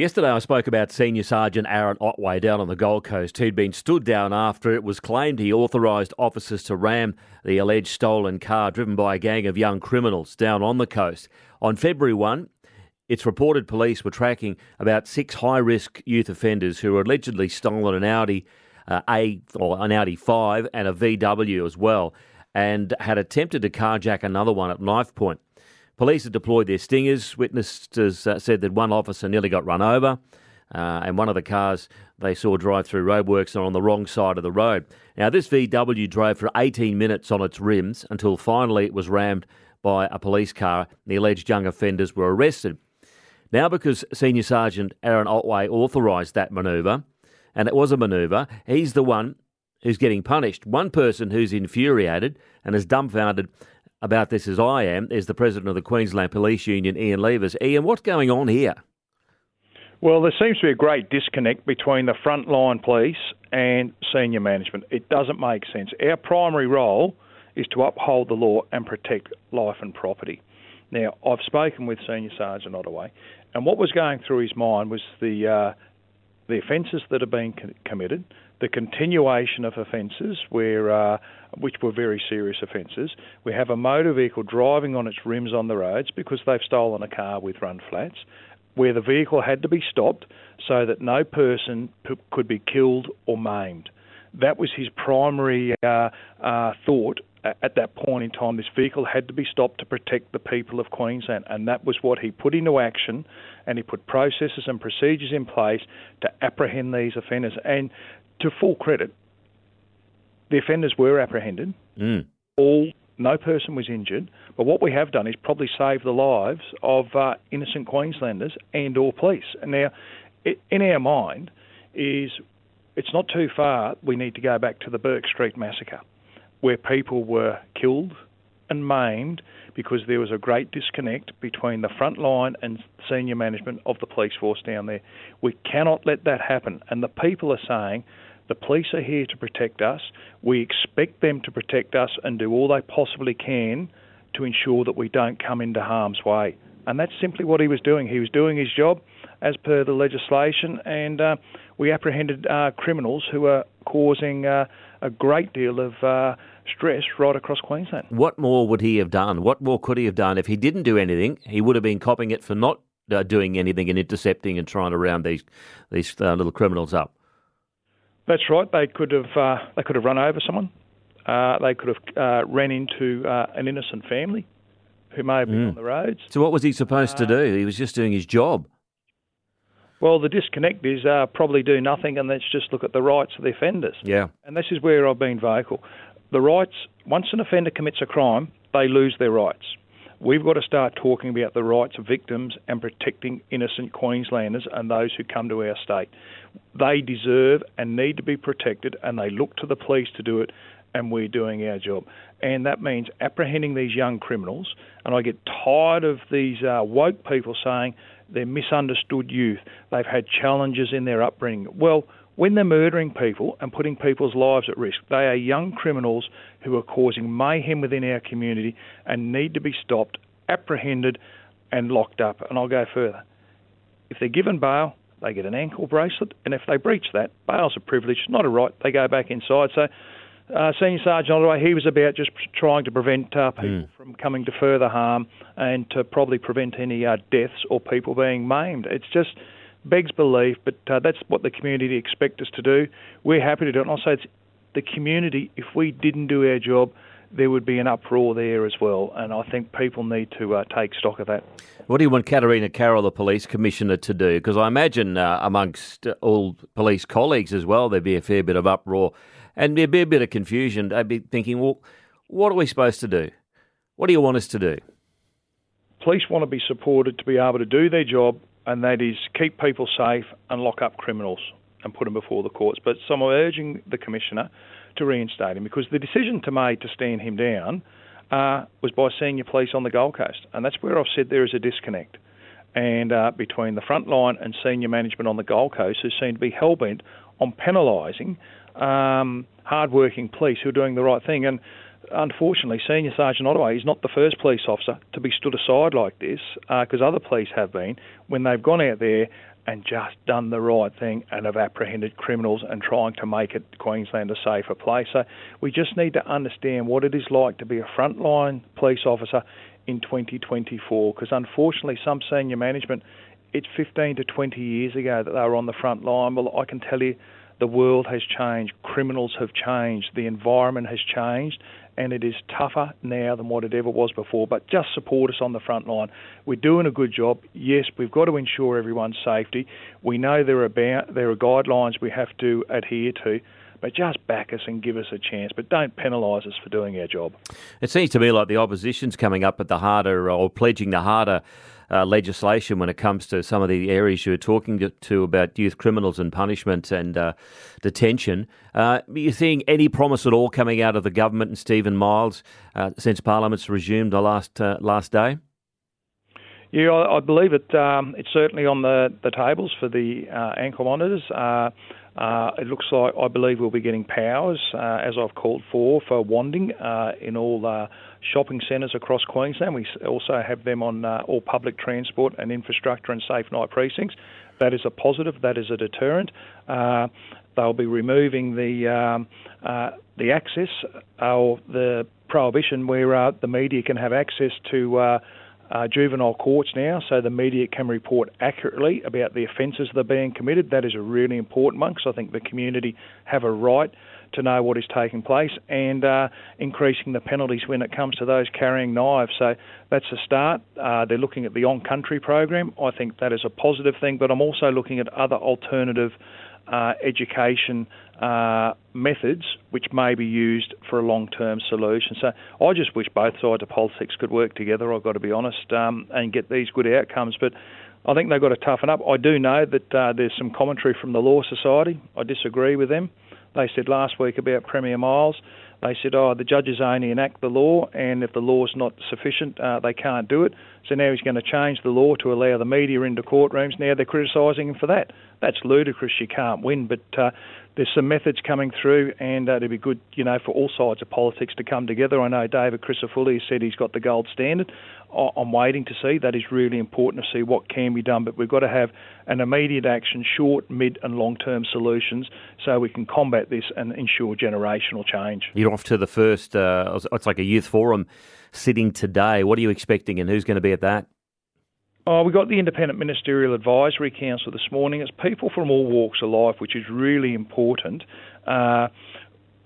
Yesterday, I spoke about Senior Sergeant Arron Ottaway down on the Gold Coast, who'd been stood down after it was claimed he authorised officers to ram the alleged stolen car driven by a gang of young criminals down on the coast. On February 1, it's reported police were tracking about six high risk youth offenders who were allegedly stolen an Audi uh, A or an Audi 5 and a VW as well, and had attempted to carjack another one at knife point. Police had deployed their stingers. Witnesses uh, said that one officer nearly got run over, uh, and one of the cars they saw drive through roadworks are on the wrong side of the road. Now, this VW drove for 18 minutes on its rims until finally it was rammed by a police car. The alleged young offenders were arrested. Now, because Senior Sergeant Arron Ottaway authorised that manoeuvre, and it was a manoeuvre, he's the one who's getting punished. One person who's infuriated and is dumbfounded about this as I am is the president of the Queensland Police Union, Ian Leavers. Ian, what's going on here? Well, there seems to be a great disconnect between the frontline police and senior management. It doesn't make sense. Our primary role is to uphold the law and protect life and property. Now, I've spoken with Senior Sergeant Ottaway, and what was going through his mind was the uh, the offences that have been committed, the continuation of offences where uh, which were very serious offences. We have a motor vehicle driving on its rims on the roads because they've stolen a car with run flats, where the vehicle had to be stopped so that no person p- could be killed or maimed. That was his primary uh, uh, thought at that point in time. This vehicle had to be stopped to protect the people of Queensland, and that was what he put into action. And he put processes and procedures in place to apprehend these offenders. And to full credit, the offenders were apprehended. Mm. All no person was injured, but what we have done is probably saved the lives of uh, innocent Queenslanders and or police. And now, in our mind, is it's not too far. We need to go back to the Bourke Street massacre, where people were killed and maimed because there was a great disconnect between the front line and senior management of the police force down there. We cannot let that happen. And the people are saying the police are here to protect us. We expect them to protect us and do all they possibly can to ensure that we don't come into harm's way. And that's simply what he was doing. He was doing his job as per the legislation, and uh, we apprehended uh, criminals who are causing uh, a great deal of uh, stress right across Queensland. What more would he have done? What more could he have done if he didn't do anything? He would have been copping it for not uh, doing anything and intercepting and trying to round these these uh, little criminals up. That's right. They could have uh, they could have run over someone. Uh, they could have uh, ran into uh, an innocent family who may have been mm. on the roads. So what was he supposed to do? He was just doing his job. Well, the disconnect is uh, probably do nothing and let's just look at the rights of the offenders. Yeah. And this is where I've been vocal. The rights, once an offender commits a crime, they lose their rights. We've got to start talking about the rights of victims and protecting innocent Queenslanders and those who come to our state. They deserve and need to be protected, and they look to the police to do it, and we're doing our job. And that means apprehending these young criminals. And I get tired of these uh, woke people saying they're misunderstood youth, they've had challenges in their upbringing. Well, when they're murdering people and putting people's lives at risk, they are young criminals who are causing mayhem within our community and need to be stopped, apprehended, and locked up. And I'll go further. If they're given bail, they get an ankle bracelet, and if they breach that, bail's a privilege, not a right. They go back inside. So, uh, Senior Sergeant Ottaway, he was about just trying to prevent uh, people mm. from coming to further harm and to probably prevent any uh, deaths or people being maimed. It's just begs belief, but uh, that's what the community expect us to do. We're happy to do it. And i say it's the community. If we didn't do our job, there would be an uproar there as well. And I think people need to uh, take stock of that. What do you want Katarina Carroll, the police commissioner, to do? Because I imagine uh, amongst all police colleagues as well, there'd be a fair bit of uproar and there'd be a bit of confusion. They'd be thinking, well, what are we supposed to do? What do you want us to do? Police want to be supported to be able to do their job and that is keep people safe and lock up criminals and put them before the courts. But some I'm urging the Commissioner to reinstate him because the decision to make to stand him down uh, was by senior police on the Gold Coast, and that's where I've said there is a disconnect. And uh, between the front line and senior management on the Gold Coast, who seem to be hell bent on penalising um, hard-working police who are doing the right thing. And unfortunately, Senior Sergeant Ottaway is not the first police officer to be stood aside like this, because uh, other police have been when they've gone out there and just done the right thing and have apprehended criminals and trying to make it Queensland a safer place. So we just need to understand what it is like to be a frontline police officer in 2024 because unfortunately some senior management it's 15 to 20 years ago that they were on the front line. Well, I can tell you the world has changed, criminals have changed, the environment has changed, and it is tougher now than what it ever was before. But just support us on the front line. We're doing a good job. Yes, we've got to ensure everyone's safety. We know there are about, there are guidelines we have to adhere to. But just back us and give us a chance, but don't penalise us for doing our job. It seems to me like the opposition's coming up at the harder, or pledging the harder uh, legislation when it comes to some of the areas you were talking to, to about youth criminals and punishment and uh, detention. Uh, are you seeing any promise at all coming out of the government and Steven Miles uh, since Parliament's resumed the last uh, last day? Yeah, I, I believe it. Um, it's certainly on the, the tables for the uh, ankle monitors. Uh, uh, it looks like I believe we'll be getting powers, uh, as I've called for, for wanding uh, in all uh, shopping centres across Queensland. We also have them on uh, all public transport and infrastructure and safe night precincts. That is a positive. That is a deterrent. Uh, they'll be removing the um, the access or the prohibition where the media can have access to uh, juvenile courts now, so the media can report accurately about the offences that are being committed. That is a really important one because I think the community have a right to know what is taking place and uh, increasing the penalties when it comes to those carrying knives. So that's a start. Uh, they're looking at the on country program. I think that is a positive thing, but I'm also looking at other alternative uh, education uh, methods which may be used for a long term solution. So I just wish both sides of politics could work together, I've got to be honest, um, and get these good outcomes. But I think they've got to toughen up. I do know that uh, there's some commentary from the Law Society. I disagree with them. They said last week about Premier Miles they said, oh, the judges only enact the law, and if the law's not sufficient, uh, they can't do it. So now he's going to change the law to allow the media into courtrooms. Now they're criticising him for that. That's ludicrous. You can't win. But uh, there's some methods coming through, and uh, it'd be good, you know, for all sides of politics to come together. I know David Crisafulli said he's got the gold standard. I'm waiting to see. That is really important to see what can be done. But we've got to have an immediate action, short, mid, and long-term solutions, so we can combat this and ensure generational change. You're off to the first. Uh, it's like a youth forum sitting today. What are you expecting, and who's going to be at that? Oh, we got the Independent Ministerial Advisory Council this morning. It's people from all walks of life, which is really important. Uh,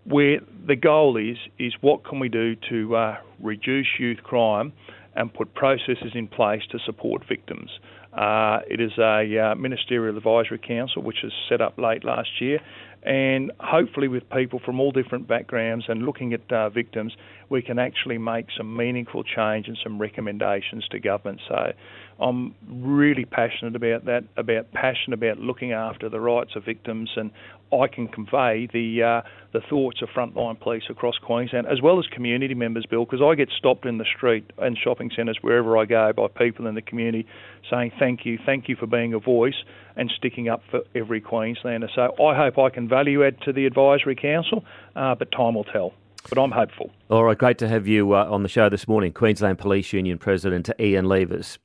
where the goal is is what can we do to uh, reduce youth crime and put processes in place to support victims. Uh, it is a uh, ministerial advisory council which was set up late last year, and hopefully with people from all different backgrounds and looking at uh, victims, we can actually make some meaningful change and some recommendations to government. So I'm really passionate about that, about passion about looking after the rights of victims, and I can convey the uh, the thoughts of frontline police across Queensland, as well as community members, Bill, because I get stopped in the street and shopping centres wherever I go by people in the community saying thank you, thank you for being a voice and sticking up for every Queenslander. So I hope I can value add to the advisory council, uh, but time will tell but I'm hopeful. All right, great to have you uh, on the show this morning. Queensland Police Union President Ian Leavers.